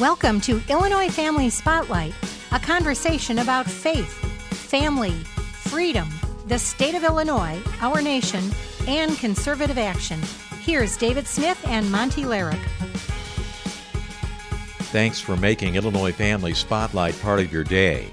Welcome to Illinois Family Spotlight, a conversation about faith, family, freedom, the state of Illinois, our nation, and conservative action. Here's David Smith and Monty Larrick. Thanks for making Illinois Family Spotlight part of your day.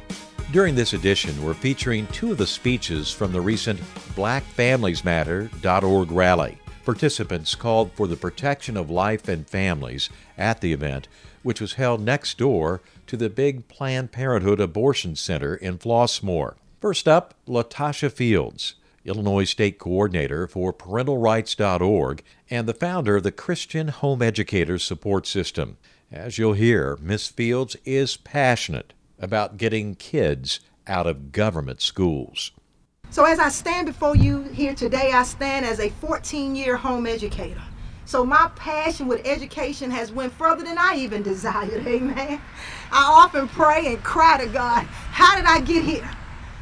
During this edition, we're featuring two of the speeches from the recent BlackFamiliesMatter.org rally. Participants called for the protection of life and families at the event, which was held next door to the big Planned Parenthood Abortion Center in Flossmoor. First up, Latasha Fields, Illinois State Coordinator for ParentalRights.org and the founder of the Christian Home Educators Support System. As you'll hear, Miss Fields is passionate about getting kids out of government schools. So, as I stand before you here today, I stand as a 14 year home educator. So my passion with education has went further than I even desired. Amen. I often pray and cry to God, how did I get here?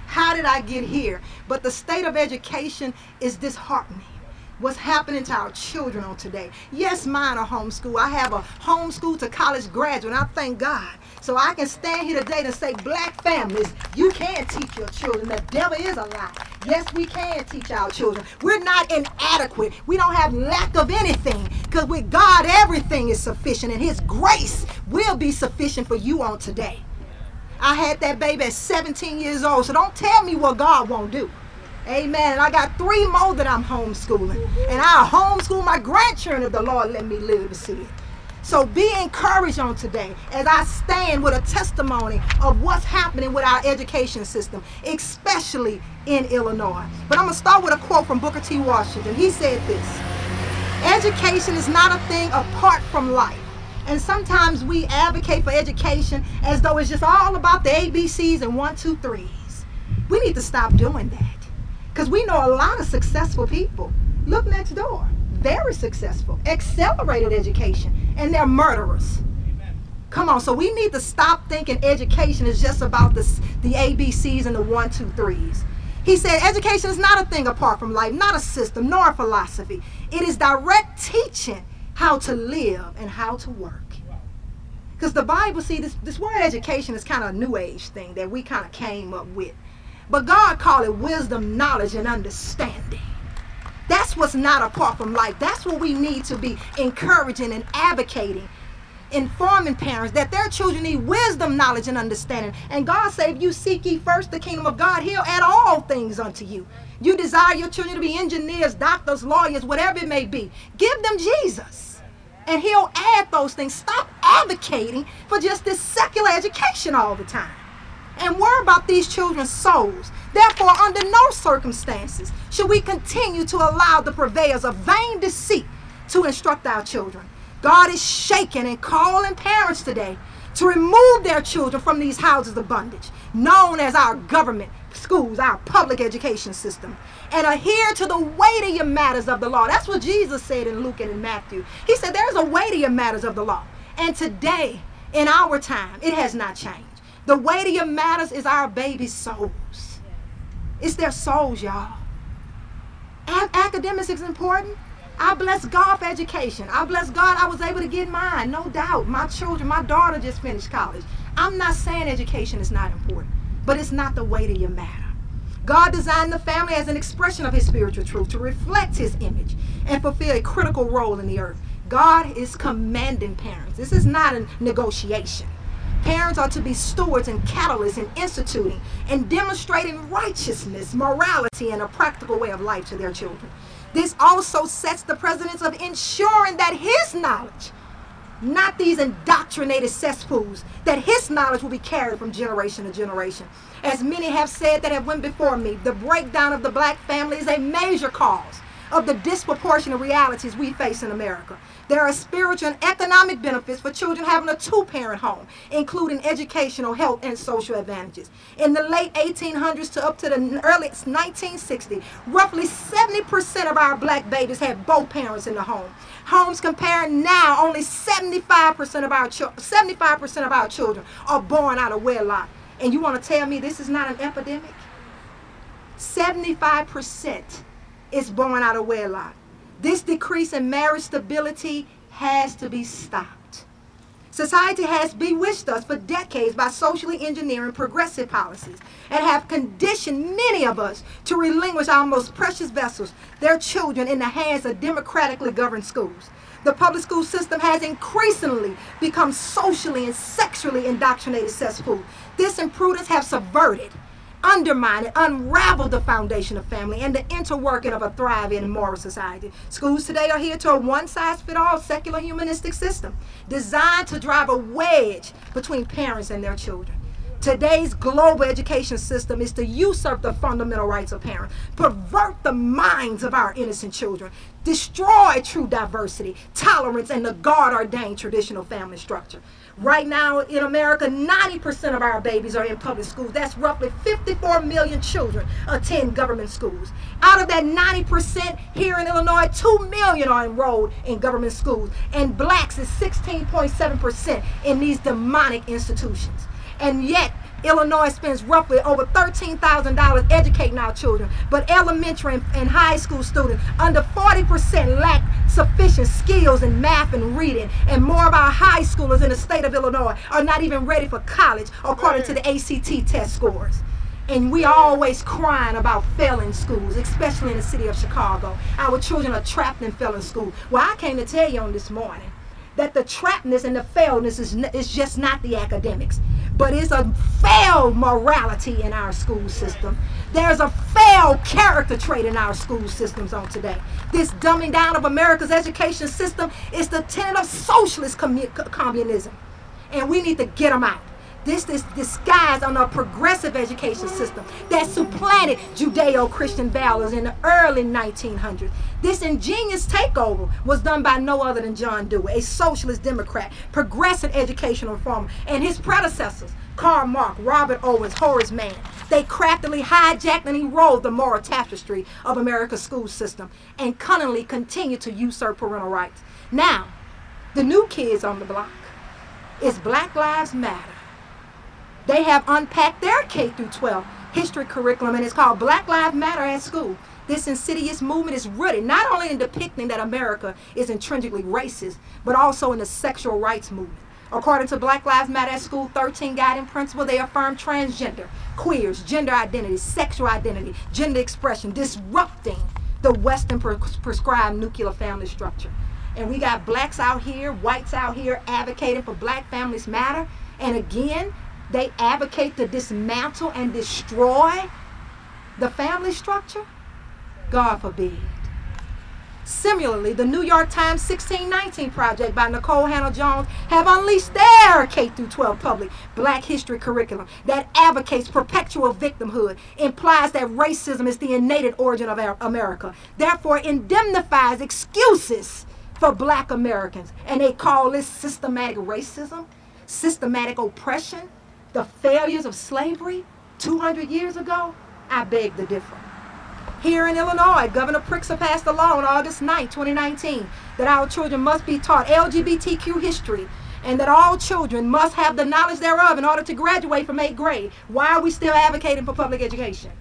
How did I get here? But the state of education is disheartening what's happening to our children on today. Yes, mine are homeschool. I have a homeschool to college graduate. I thank God. So I can stand here today and say, black families, you can teach your children. The devil is a lie. Yes, we can teach our children. We're not inadequate. We don't have lack of anything because with God, everything is sufficient and his grace will be sufficient for you on today. I had that baby at 17 years old, so don't tell me what God won't do. Amen. I got three more that I'm homeschooling. And I'll homeschool my grandchildren if the Lord let me live to see it. So be encouraged on today as I stand with a testimony of what's happening with our education system, especially in Illinois. But I'm going to start with a quote from Booker T. Washington. He said this Education is not a thing apart from life. And sometimes we advocate for education as though it's just all about the ABCs and one, two, threes. We need to stop doing that. Because we know a lot of successful people. Look next door very successful, accelerated education, and they're murderers. Come on, so we need to stop thinking education is just about the, the ABCs and the one, two, threes. He said education is not a thing apart from life, not a system, nor a philosophy. It is direct teaching how to live and how to work. Because the Bible, see, this, this word education is kind of a new age thing that we kind of came up with. But God called it wisdom, knowledge, and understanding. That's what's not apart from life. That's what we need to be encouraging and advocating, informing parents that their children need wisdom, knowledge, and understanding. And God said, if you seek ye first the kingdom of God, He'll add all things unto you. You desire your children to be engineers, doctors, lawyers, whatever it may be. Give them Jesus. And He'll add those things. Stop advocating for just this secular education all the time and worry about these children's souls. Therefore, under no circumstances should we continue to allow the purveyors of vain deceit to instruct our children. God is shaking and calling parents today to remove their children from these houses of bondage, known as our government schools, our public education system, and adhere to the weightier matters of the law. That's what Jesus said in Luke and in Matthew. He said there's a weightier matters of the law. And today, in our time, it has not changed. The weightier matters is our baby souls. It's their souls, y'all. academics is important. I bless God for education. I bless God I was able to get mine, no doubt. My children, my daughter just finished college. I'm not saying education is not important, but it's not the weightier matter. God designed the family as an expression of his spiritual truth to reflect his image and fulfill a critical role in the earth. God is commanding parents. This is not a negotiation. Parents are to be stewards and catalysts in instituting and demonstrating righteousness, morality, and a practical way of life to their children. This also sets the precedence of ensuring that his knowledge, not these indoctrinated cesspools, that his knowledge will be carried from generation to generation. As many have said that have went before me, the breakdown of the black family is a major cause of the disproportionate realities we face in America. There are spiritual and economic benefits for children having a two parent home, including educational, health, and social advantages. In the late 1800s to up to the early 1960s, roughly 70% of our black babies had both parents in the home. Homes compared now, only 75% of our 75% of our children are born out of wedlock. And you want to tell me this is not an epidemic? 75% is born out of wedlock. This decrease in marriage stability has to be stopped. Society has bewitched us for decades by socially engineering progressive policies and have conditioned many of us to relinquish our most precious vessels, their children, in the hands of democratically governed schools. The public school system has increasingly become socially and sexually indoctrinated cesspool. This imprudence has subverted undermine and unravel the foundation of family and the interworking of a thriving and moral society. Schools today are here to a one size fit all secular humanistic system designed to drive a wedge between parents and their children. Today's global education system is to usurp the fundamental rights of parents, pervert the minds of our innocent children, destroy true diversity, tolerance, and the God ordained traditional family structure. Right now in America, 90% of our babies are in public schools. That's roughly 54 million children attend government schools. Out of that 90%, here in Illinois, 2 million are enrolled in government schools. And blacks is 16.7% in these demonic institutions. And yet, Illinois spends roughly over $13,000 educating our children, but elementary and, and, high school students, under 40% lack sufficient skills in math and reading, and more of our high schoolers in the state of Illinois are not even ready for college according to the ACT test scores. And we are always crying about failing schools, especially in the city of Chicago. Our children are trapped in failing school. Well, I came to tell you on this morning that the trappedness and the failedness is, is just not the academics but it's a failed morality in our school system. There's a failed character trait in our school systems on today. This dumbing down of America's education system is the tenet of socialist communism. And we need to get them out. This is disguised on a progressive education system that supplanted Judeo-Christian values in the early 1900s. This ingenious takeover was done by no other than John Dewey, a socialist Democrat, progressive educational reformer, and his predecessors, Karl Marx, Robert Owens, Horace Mann. They craftily hijacked and erode the moral tapestry of America's school system and cunningly continue to usurp parental rights. Now, the new kids on the block is Black Lives Matter. They have unpacked their K through 12 history curriculum and it's called Black Lives Matter at School. This insidious movement is rooted not only in depicting that America is intrinsically racist, but also in the sexual rights movement. According to Black Lives Matter at School 13 guiding principle, they affirm transgender, queers, gender identity, sexual identity, gender expression, disrupting the Western pre- prescribed nuclear family structure. And we got blacks out here, whites out here advocating for black families matter. And again, they advocate to dismantle and destroy the family structure? God forbid. Similarly, the New York Times 1619 project by Nicole Hannah-Jones have unleashed their K 12 public black history curriculum that advocates perpetual victimhood, implies that racism is the innate origin of America, therefore indemnifies excuses for black Americans, and they call this systematic racism, systematic oppression, the failures of slavery 200 years ago, I beg to differ. Here in Illinois, Governor Pritzker passed a law on August 9, 2019, that our children must be taught LGBTQ history and that all children must have the knowledge thereof in order to graduate from 8th grade. Why are we still advocating for public education?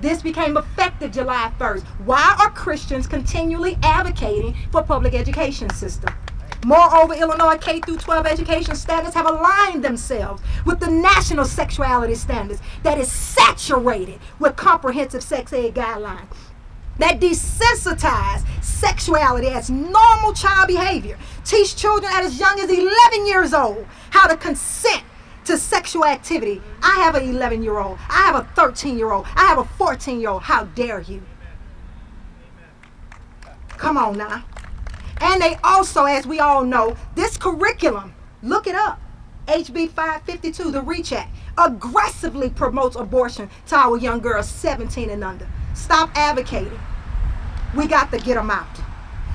This became effective July 1st. Why are Christians continually advocating for public education system? Moreover, Illinois K 12 education standards have aligned themselves with the national sexuality standards that is saturated with comprehensive sex ed guidelines that desensitize sexuality as normal child behavior. Teach children at as young as 11 years old how to consent to sexual activity. I have an 11 year old. I have a 13 year old. I have a 14 year old. How dare you? Come on now. And they also, as we all know, this curriculum, look it up, HB 552, the REACH Act, aggressively promotes abortion to our young girls 17 and under. Stop advocating. We got to get them out.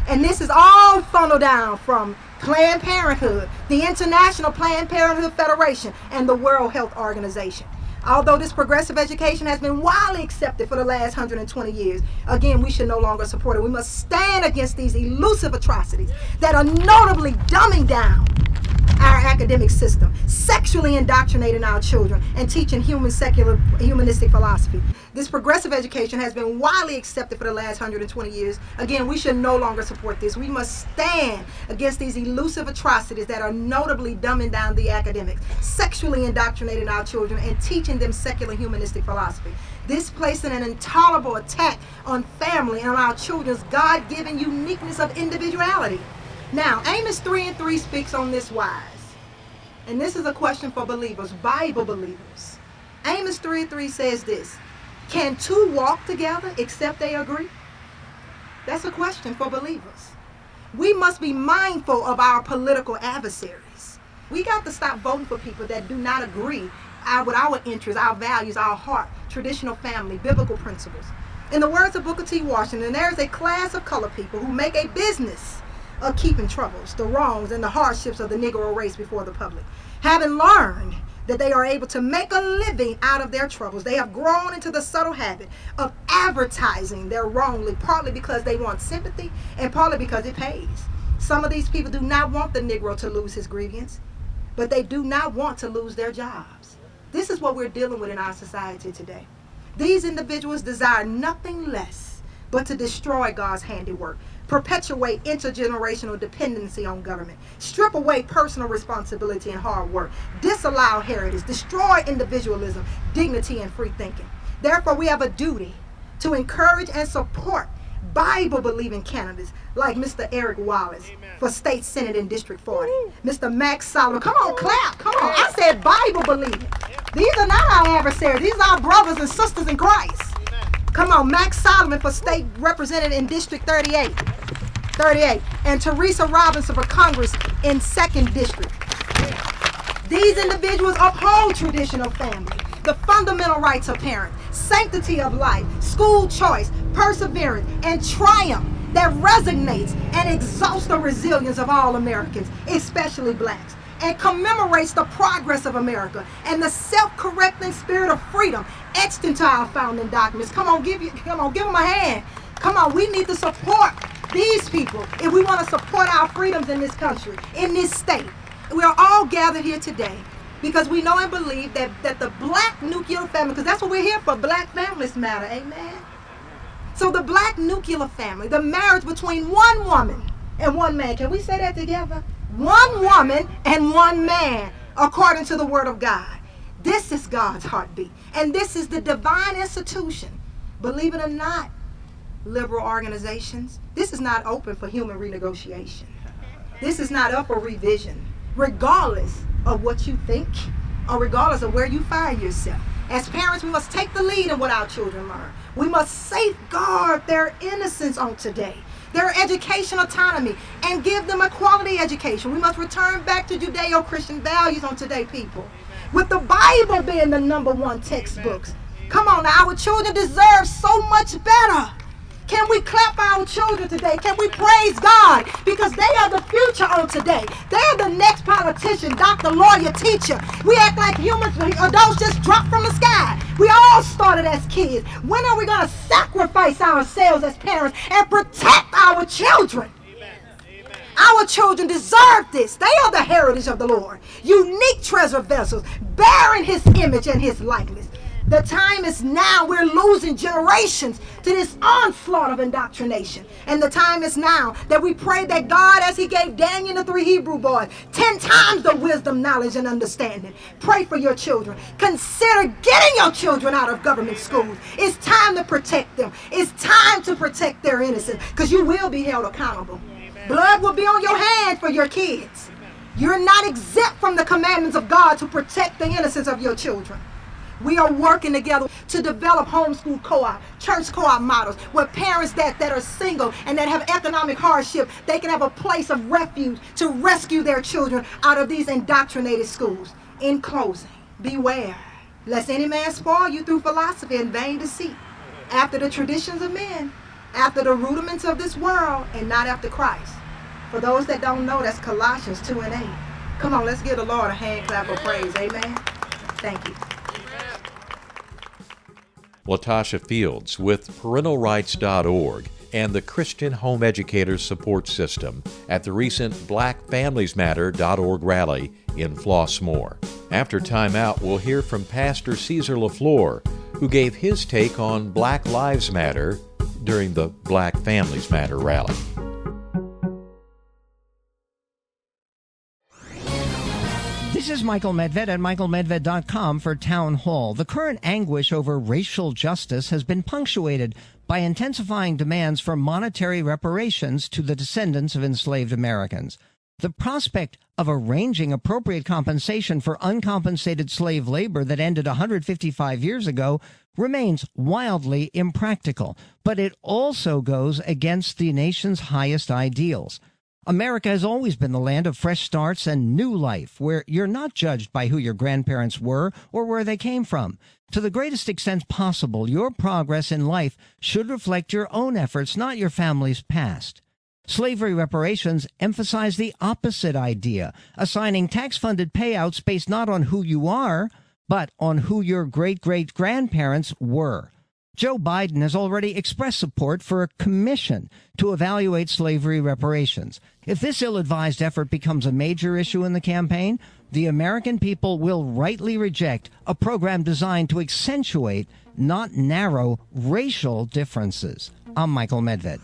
And this is all funneled down from Planned Parenthood, the International Planned Parenthood Federation, and the World Health Organization. Although this progressive education has been widely accepted for the last 120 years, again, we should no longer support it. We must stand against these elusive atrocities that are notably dumbing down our academic system, sexually indoctrinating our children, and teaching human secular humanistic philosophy. This progressive education has been widely accepted for the last 120 years. Again, we should no longer support this. We must stand against these elusive atrocities that are notably dumbing down the academics, sexually indoctrinating our children, and teaching them secular humanistic philosophy. This placing an intolerable attack on family and on our children's God given uniqueness of individuality. Now, Amos 3 and 3 speaks on this wise. And this is a question for believers, Bible believers. Amos 3 3 says this Can two walk together except they agree? That's a question for believers. We must be mindful of our political adversaries. We got to stop voting for people that do not agree uh, with our interests, our values, our heart, traditional family, biblical principles. In the words of Booker T. Washington, there is a class of colored people who make a business of keeping troubles, the wrongs, and the hardships of the Negro race before the public. Having learned that they are able to make a living out of their troubles, they have grown into the subtle habit of advertising their wrongly, partly because they want sympathy and partly because it pays. Some of these people do not want the Negro to lose his grievance, but they do not want to lose their jobs. This is what we're dealing with in our society today. These individuals desire nothing less but to destroy God's handiwork, perpetuate intergenerational dependency on government, strip away personal responsibility and hard work, disallow heritage, destroy individualism, dignity, and free thinking. Therefore, we have a duty to encourage and support Bible believing candidates like Mr. Eric Wallace Amen. for State Senate in District 40, Woo. Mr. Max Solomon. Come on, clap. Come on. I said Bible believing. These are not our adversaries, these are our brothers and sisters in Christ. Come on, Max Solomon for State Representative in District 38. 38. And Teresa Robinson for Congress in 2nd District. These individuals uphold traditional family, the fundamental rights of parents, sanctity of life, school choice, perseverance, and triumph that resonates and exalts the resilience of all Americans, especially blacks, and commemorates the progress of America and the self-correcting spirit of freedom etched into our founding documents. Come on, give you, come on, give them a hand. Come on, we need to support these people if we want to support our freedoms in this country, in this state. We are all gathered here today because we know and believe that, that the black nuclear family, because that's what we're here for, black families matter. Amen. So the black nuclear family, the marriage between one woman and one man, can we say that together? One woman and one man, according to the word of God. This is God's heartbeat. And this is the divine institution. Believe it or not, liberal organizations, this is not open for human renegotiation. This is not up for revision, regardless of what you think or regardless of where you find yourself. As parents, we must take the lead in what our children learn. We must safeguard their innocence on today, their education autonomy, and give them a quality education. We must return back to Judeo Christian values on today, people. With the Bible being the number one textbooks. Come on, now, our children deserve so much better. Can we clap our children today? Can we praise God? Because they are the future on today. They are the next politician, doctor, lawyer, teacher. We act like humans, adults just drop from the sky. We all started as kids. When are we going to sacrifice ourselves as parents and protect our children? Our children deserve this. They are the heritage of the Lord. Unique treasure vessels, bearing his image and his likeness. The time is now. We're losing generations to this onslaught of indoctrination. And the time is now that we pray that God, as He gave Daniel the three Hebrew boys, 10 times the wisdom, knowledge, and understanding. Pray for your children. Consider getting your children out of government schools. It's time to protect them. It's time to protect their innocence because you will be held accountable. Blood will be on your hands for your kids. You're not exempt from the commandments of God to protect the innocence of your children. We are working together to develop homeschool co-op, church co-op models where parents that, that are single and that have economic hardship, they can have a place of refuge to rescue their children out of these indoctrinated schools. In closing, beware, lest any man spoil you through philosophy and vain deceit, after the traditions of men, after the rudiments of this world, and not after Christ. For those that don't know, that's Colossians 2 and 8. Come on, let's give the Lord a hand clap of praise. Amen. Thank you. Latasha Fields with parentalrights.org and the Christian Home Educators Support System at the recent BlackFamiliesMatter.org rally in Flossmoor. After timeout, we'll hear from Pastor Caesar LeFlore, who gave his take on Black Lives Matter during the Black Families Matter rally. This is Michael Medved at michaelmedved.com for Town Hall. The current anguish over racial justice has been punctuated by intensifying demands for monetary reparations to the descendants of enslaved Americans. The prospect of arranging appropriate compensation for uncompensated slave labor that ended 155 years ago remains wildly impractical, but it also goes against the nation's highest ideals. America has always been the land of fresh starts and new life, where you're not judged by who your grandparents were or where they came from. To the greatest extent possible, your progress in life should reflect your own efforts, not your family's past. Slavery reparations emphasize the opposite idea, assigning tax funded payouts based not on who you are, but on who your great great grandparents were. Joe Biden has already expressed support for a commission to evaluate slavery reparations. If this ill advised effort becomes a major issue in the campaign, the American people will rightly reject a program designed to accentuate, not narrow, racial differences. I'm Michael Medved.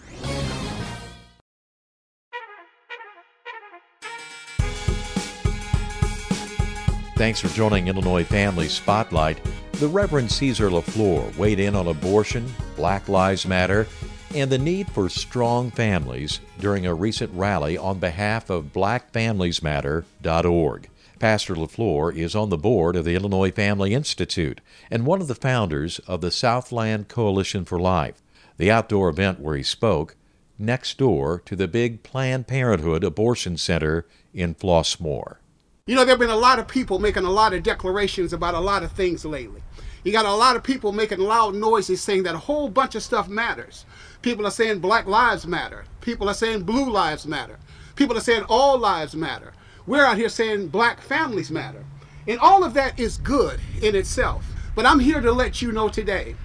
Thanks for joining Illinois Family Spotlight. The Reverend Caesar LeFlore weighed in on abortion, Black Lives Matter, and the need for strong families during a recent rally on behalf of blackfamiliesmatter.org. Pastor LeFlore is on the board of the Illinois Family Institute and one of the founders of the Southland Coalition for Life, the outdoor event where he spoke next door to the big Planned Parenthood abortion center in Flossmoor. You know, there have been a lot of people making a lot of declarations about a lot of things lately. You got a lot of people making loud noises saying that a whole bunch of stuff matters. People are saying black lives matter. People are saying blue lives matter. People are saying all lives matter. We're out here saying black families matter. And all of that is good in itself. But I'm here to let you know today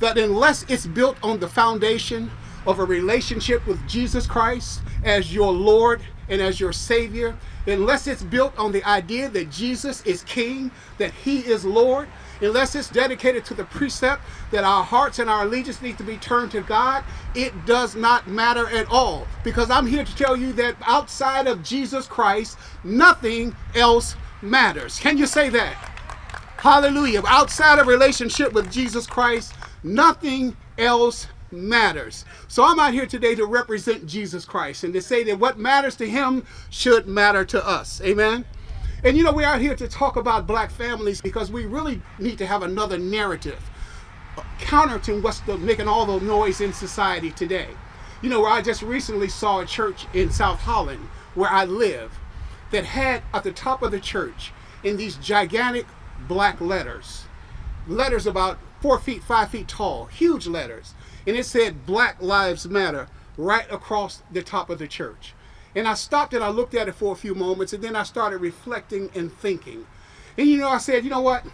that unless it's built on the foundation of a relationship with Jesus Christ as your Lord and as your Savior, unless it's built on the idea that Jesus is King, that He is Lord, unless it's dedicated to the precept that our hearts and our allegiance need to be turned to God, it does not matter at all. Because I'm here to tell you that outside of Jesus Christ, nothing else matters. Can you say that? Hallelujah. Outside of relationship with Jesus Christ, nothing else matters. So I'm out here today to represent Jesus Christ and to say that what matters to him should matter to us. Amen. And you know, we're out here to talk about black families because we really need to have another narrative counter to what's the, making all the noise in society today. You know, where I just recently saw a church in South Holland where I live that had at the top of the church in these gigantic black letters, letters about four feet, five feet tall, huge letters and it said Black Lives Matter right across the top of the church. And I stopped and I looked at it for a few moments and then I started reflecting and thinking. And you know, I said, you know what?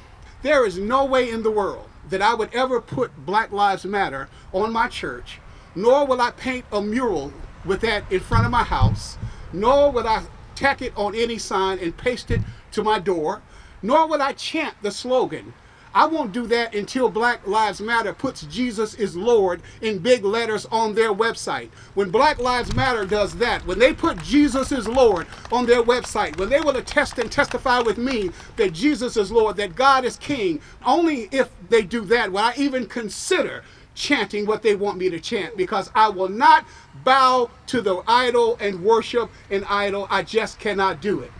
There is no way in the world that I would ever put Black Lives Matter on my church, nor will I paint a mural with that in front of my house, nor will I tack it on any sign and paste it to my door, nor will I chant the slogan, I won't do that until Black Lives Matter puts Jesus is Lord in big letters on their website. When Black Lives Matter does that, when they put Jesus is Lord on their website, when they will attest and testify with me that Jesus is Lord, that God is King, only if they do that will I even consider chanting what they want me to chant because I will not bow to the idol and worship an idol. I just cannot do it.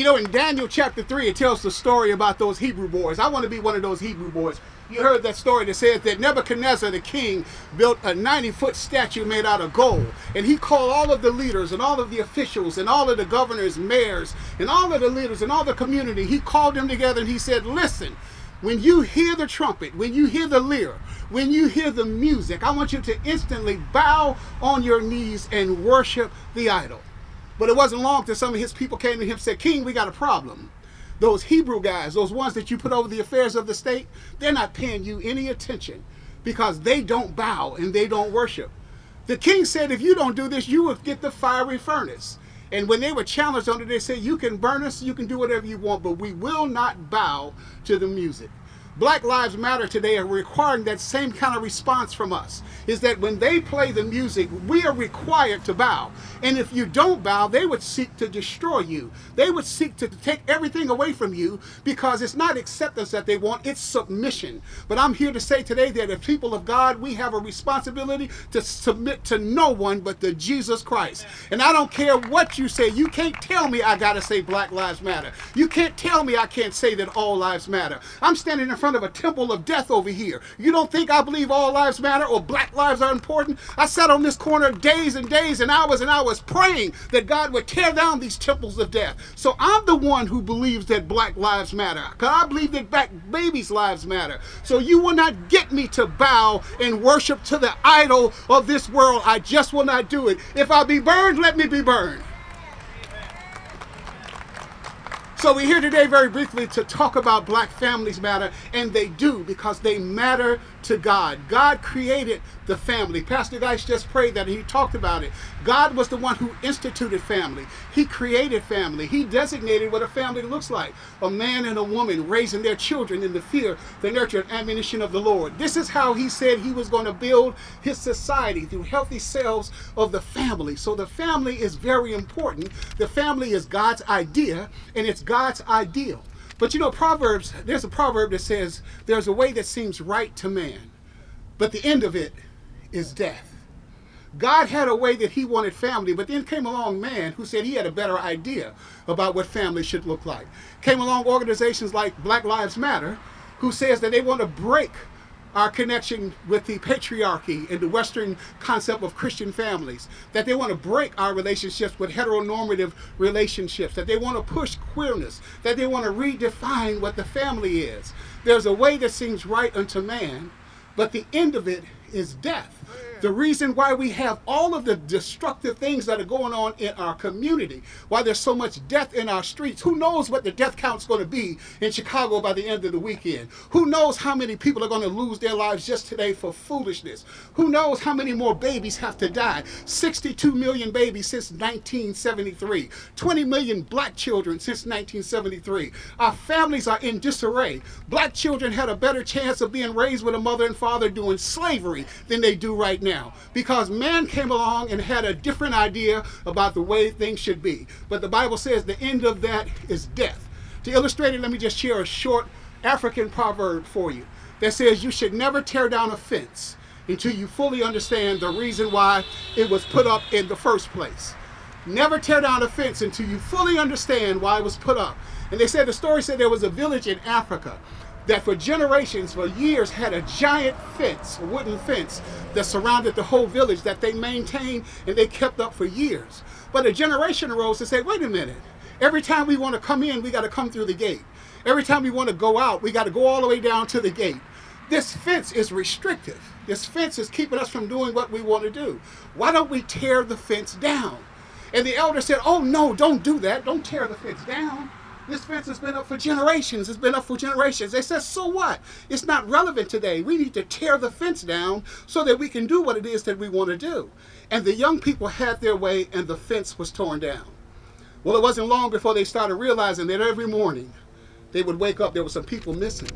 You know, in Daniel chapter 3, it tells the story about those Hebrew boys. I want to be one of those Hebrew boys. You heard that story that says that Nebuchadnezzar the king built a 90 foot statue made out of gold. And he called all of the leaders and all of the officials and all of the governors, mayors, and all of the leaders and all the community. He called them together and he said, Listen, when you hear the trumpet, when you hear the lyre, when you hear the music, I want you to instantly bow on your knees and worship the idol. But it wasn't long till some of his people came to him and said, King, we got a problem. those Hebrew guys, those ones that you put over the affairs of the state, they're not paying you any attention because they don't bow and they don't worship. The king said, if you don't do this, you will get the fiery furnace. And when they were challenged on it, they said, you can burn us, you can do whatever you want, but we will not bow to the music. Black Lives Matter today are requiring that same kind of response from us. Is that when they play the music, we are required to bow. And if you don't bow, they would seek to destroy you. They would seek to take everything away from you because it's not acceptance that they want, it's submission. But I'm here to say today that as people of God, we have a responsibility to submit to no one but to Jesus Christ. And I don't care what you say. You can't tell me I got to say Black Lives Matter. You can't tell me I can't say that all lives matter. I'm standing in front of a temple of death over here. You don't think I believe all lives matter or black lives are important? I sat on this corner days and days and hours and hours praying that God would tear down these temples of death. So I'm the one who believes that black lives matter. Because I believe that black babies' lives matter. So you will not get me to bow and worship to the idol of this world. I just will not do it. If I be burned, let me be burned. So we're here today very briefly to talk about black families matter, and they do because they matter to God. God created the family. Pastor Geist just prayed that he talked about it. God was the one who instituted family. He created family. He designated what a family looks like. A man and a woman raising their children in the fear, the nurture, and admonition of the Lord. This is how he said he was going to build his society through healthy cells of the family. So the family is very important. The family is God's idea and it's God's ideal. But you know, Proverbs, there's a proverb that says, There's a way that seems right to man, but the end of it is death. God had a way that he wanted family, but then came along man who said he had a better idea about what family should look like. Came along organizations like Black Lives Matter, who says that they want to break our connection with the patriarchy and the Western concept of Christian families, that they want to break our relationships with heteronormative relationships, that they want to push queerness, that they want to redefine what the family is. There's a way that seems right unto man, but the end of it is death the reason why we have all of the destructive things that are going on in our community, why there's so much death in our streets. Who knows what the death count's going to be in Chicago by the end of the weekend? Who knows how many people are going to lose their lives just today for foolishness? Who knows how many more babies have to die? 62 million babies since 1973, 20 million black children since 1973. Our families are in disarray. Black children had a better chance of being raised with a mother and father doing slavery than they do right now because man came along and had a different idea about the way things should be. But the Bible says the end of that is death. To illustrate it, let me just share a short African proverb for you that says you should never tear down a fence until you fully understand the reason why it was put up in the first place. Never tear down a fence until you fully understand why it was put up. And they said the story said there was a village in Africa that for generations, for years, had a giant fence, a wooden fence that surrounded the whole village that they maintained and they kept up for years. But a generation arose to say, wait a minute, every time we want to come in, we got to come through the gate. Every time we want to go out, we got to go all the way down to the gate. This fence is restrictive. This fence is keeping us from doing what we want to do. Why don't we tear the fence down? And the elder said, Oh, no, don't do that. Don't tear the fence down. This fence has been up for generations. It's been up for generations. They said, so what? It's not relevant today. We need to tear the fence down so that we can do what it is that we want to do. And the young people had their way and the fence was torn down. Well, it wasn't long before they started realizing that every morning they would wake up, there were some people missing.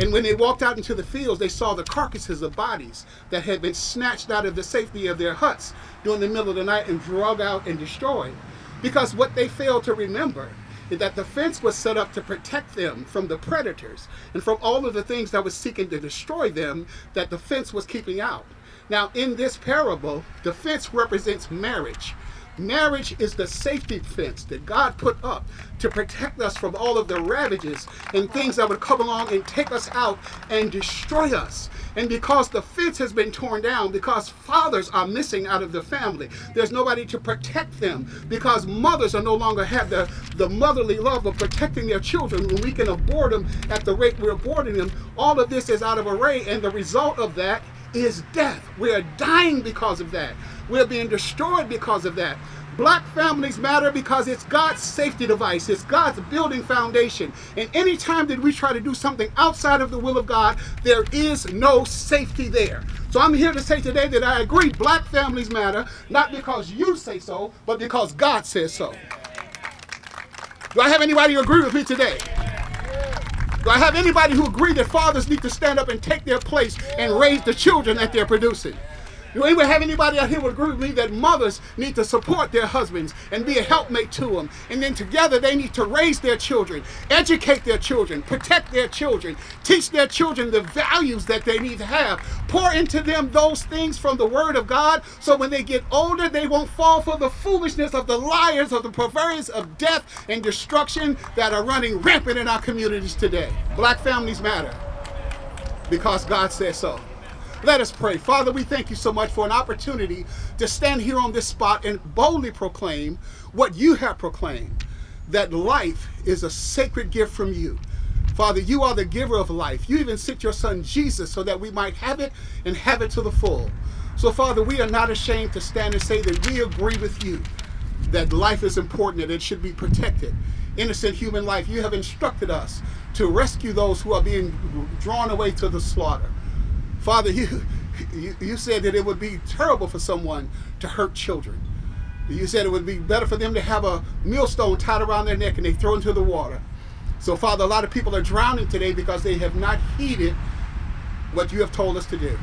And when they walked out into the fields, they saw the carcasses of bodies that had been snatched out of the safety of their huts during the middle of the night and drug out and destroyed. Because what they failed to remember that the fence was set up to protect them from the predators and from all of the things that was seeking to destroy them that the fence was keeping out. Now, in this parable, the fence represents marriage. Marriage is the safety fence that God put up to protect us from all of the ravages and things that would come along and take us out and destroy us. And because the fence has been torn down, because fathers are missing out of the family, there's nobody to protect them, because mothers are no longer have the, the motherly love of protecting their children when we can abort them at the rate we're aborting them. All of this is out of array, and the result of that is death. We are dying because of that. We're being destroyed because of that. Black families matter because it's God's safety device, it's God's building foundation. And anytime that we try to do something outside of the will of God, there is no safety there. So I'm here to say today that I agree black families matter, not because you say so, but because God says so. Do I have anybody who agree with me today? Do I have anybody who agree that fathers need to stand up and take their place and raise the children that they're producing? Do anyone have anybody out here would agree with me that mothers need to support their husbands and be a helpmate to them? And then together they need to raise their children, educate their children, protect their children, teach their children the values that they need to have, pour into them those things from the Word of God so when they get older they won't fall for the foolishness of the liars, of the perverters of death and destruction that are running rampant in our communities today. Black families matter because God says so. Let us pray. Father, we thank you so much for an opportunity to stand here on this spot and boldly proclaim what you have proclaimed that life is a sacred gift from you. Father, you are the giver of life. You even sent your son Jesus so that we might have it and have it to the full. So, Father, we are not ashamed to stand and say that we agree with you that life is important and it should be protected. Innocent human life, you have instructed us to rescue those who are being drawn away to the slaughter. Father, you, you, you said that it would be terrible for someone to hurt children. You said it would be better for them to have a millstone tied around their neck and they throw into the water. So, Father, a lot of people are drowning today because they have not heeded what you have told us to do.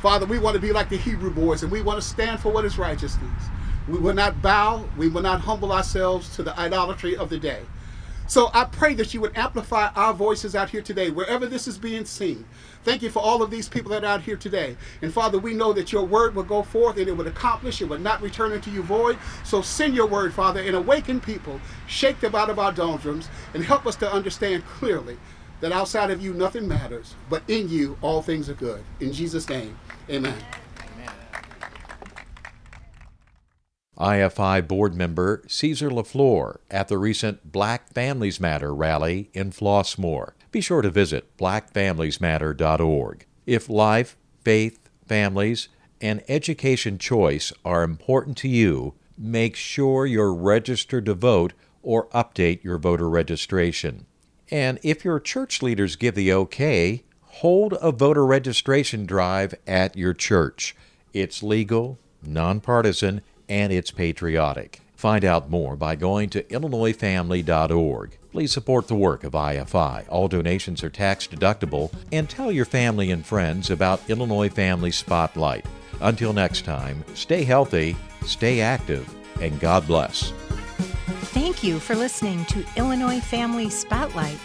Father, we want to be like the Hebrew boys and we want to stand for what is righteousness. We will not bow, we will not humble ourselves to the idolatry of the day. So I pray that you would amplify our voices out here today, wherever this is being seen. Thank you for all of these people that are out here today. And Father, we know that your word will go forth and it would accomplish, it would not return into you void. So send your word, Father, and awaken people, shake them out of our doldrums, and help us to understand clearly that outside of you nothing matters, but in you all things are good. In Jesus' name, amen. IFI board member Caesar LeFlore at the recent Black Families Matter rally in Flossmoor. Be sure to visit blackfamiliesmatter.org. If life, faith, families, and education choice are important to you, make sure you're registered to vote or update your voter registration. And if your church leaders give the okay, hold a voter registration drive at your church. It's legal, nonpartisan, and it's patriotic. Find out more by going to IllinoisFamily.org. Please support the work of IFI. All donations are tax deductible, and tell your family and friends about Illinois Family Spotlight. Until next time, stay healthy, stay active, and God bless. Thank you for listening to Illinois Family Spotlight.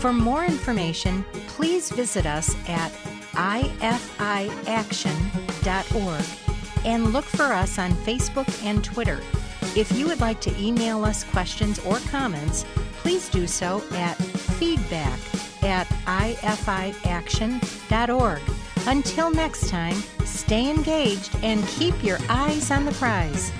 For more information, please visit us at ifiaction.org and look for us on Facebook and Twitter. If you would like to email us questions or comments, please do so at feedback at ifiaction.org. Until next time, stay engaged and keep your eyes on the prize.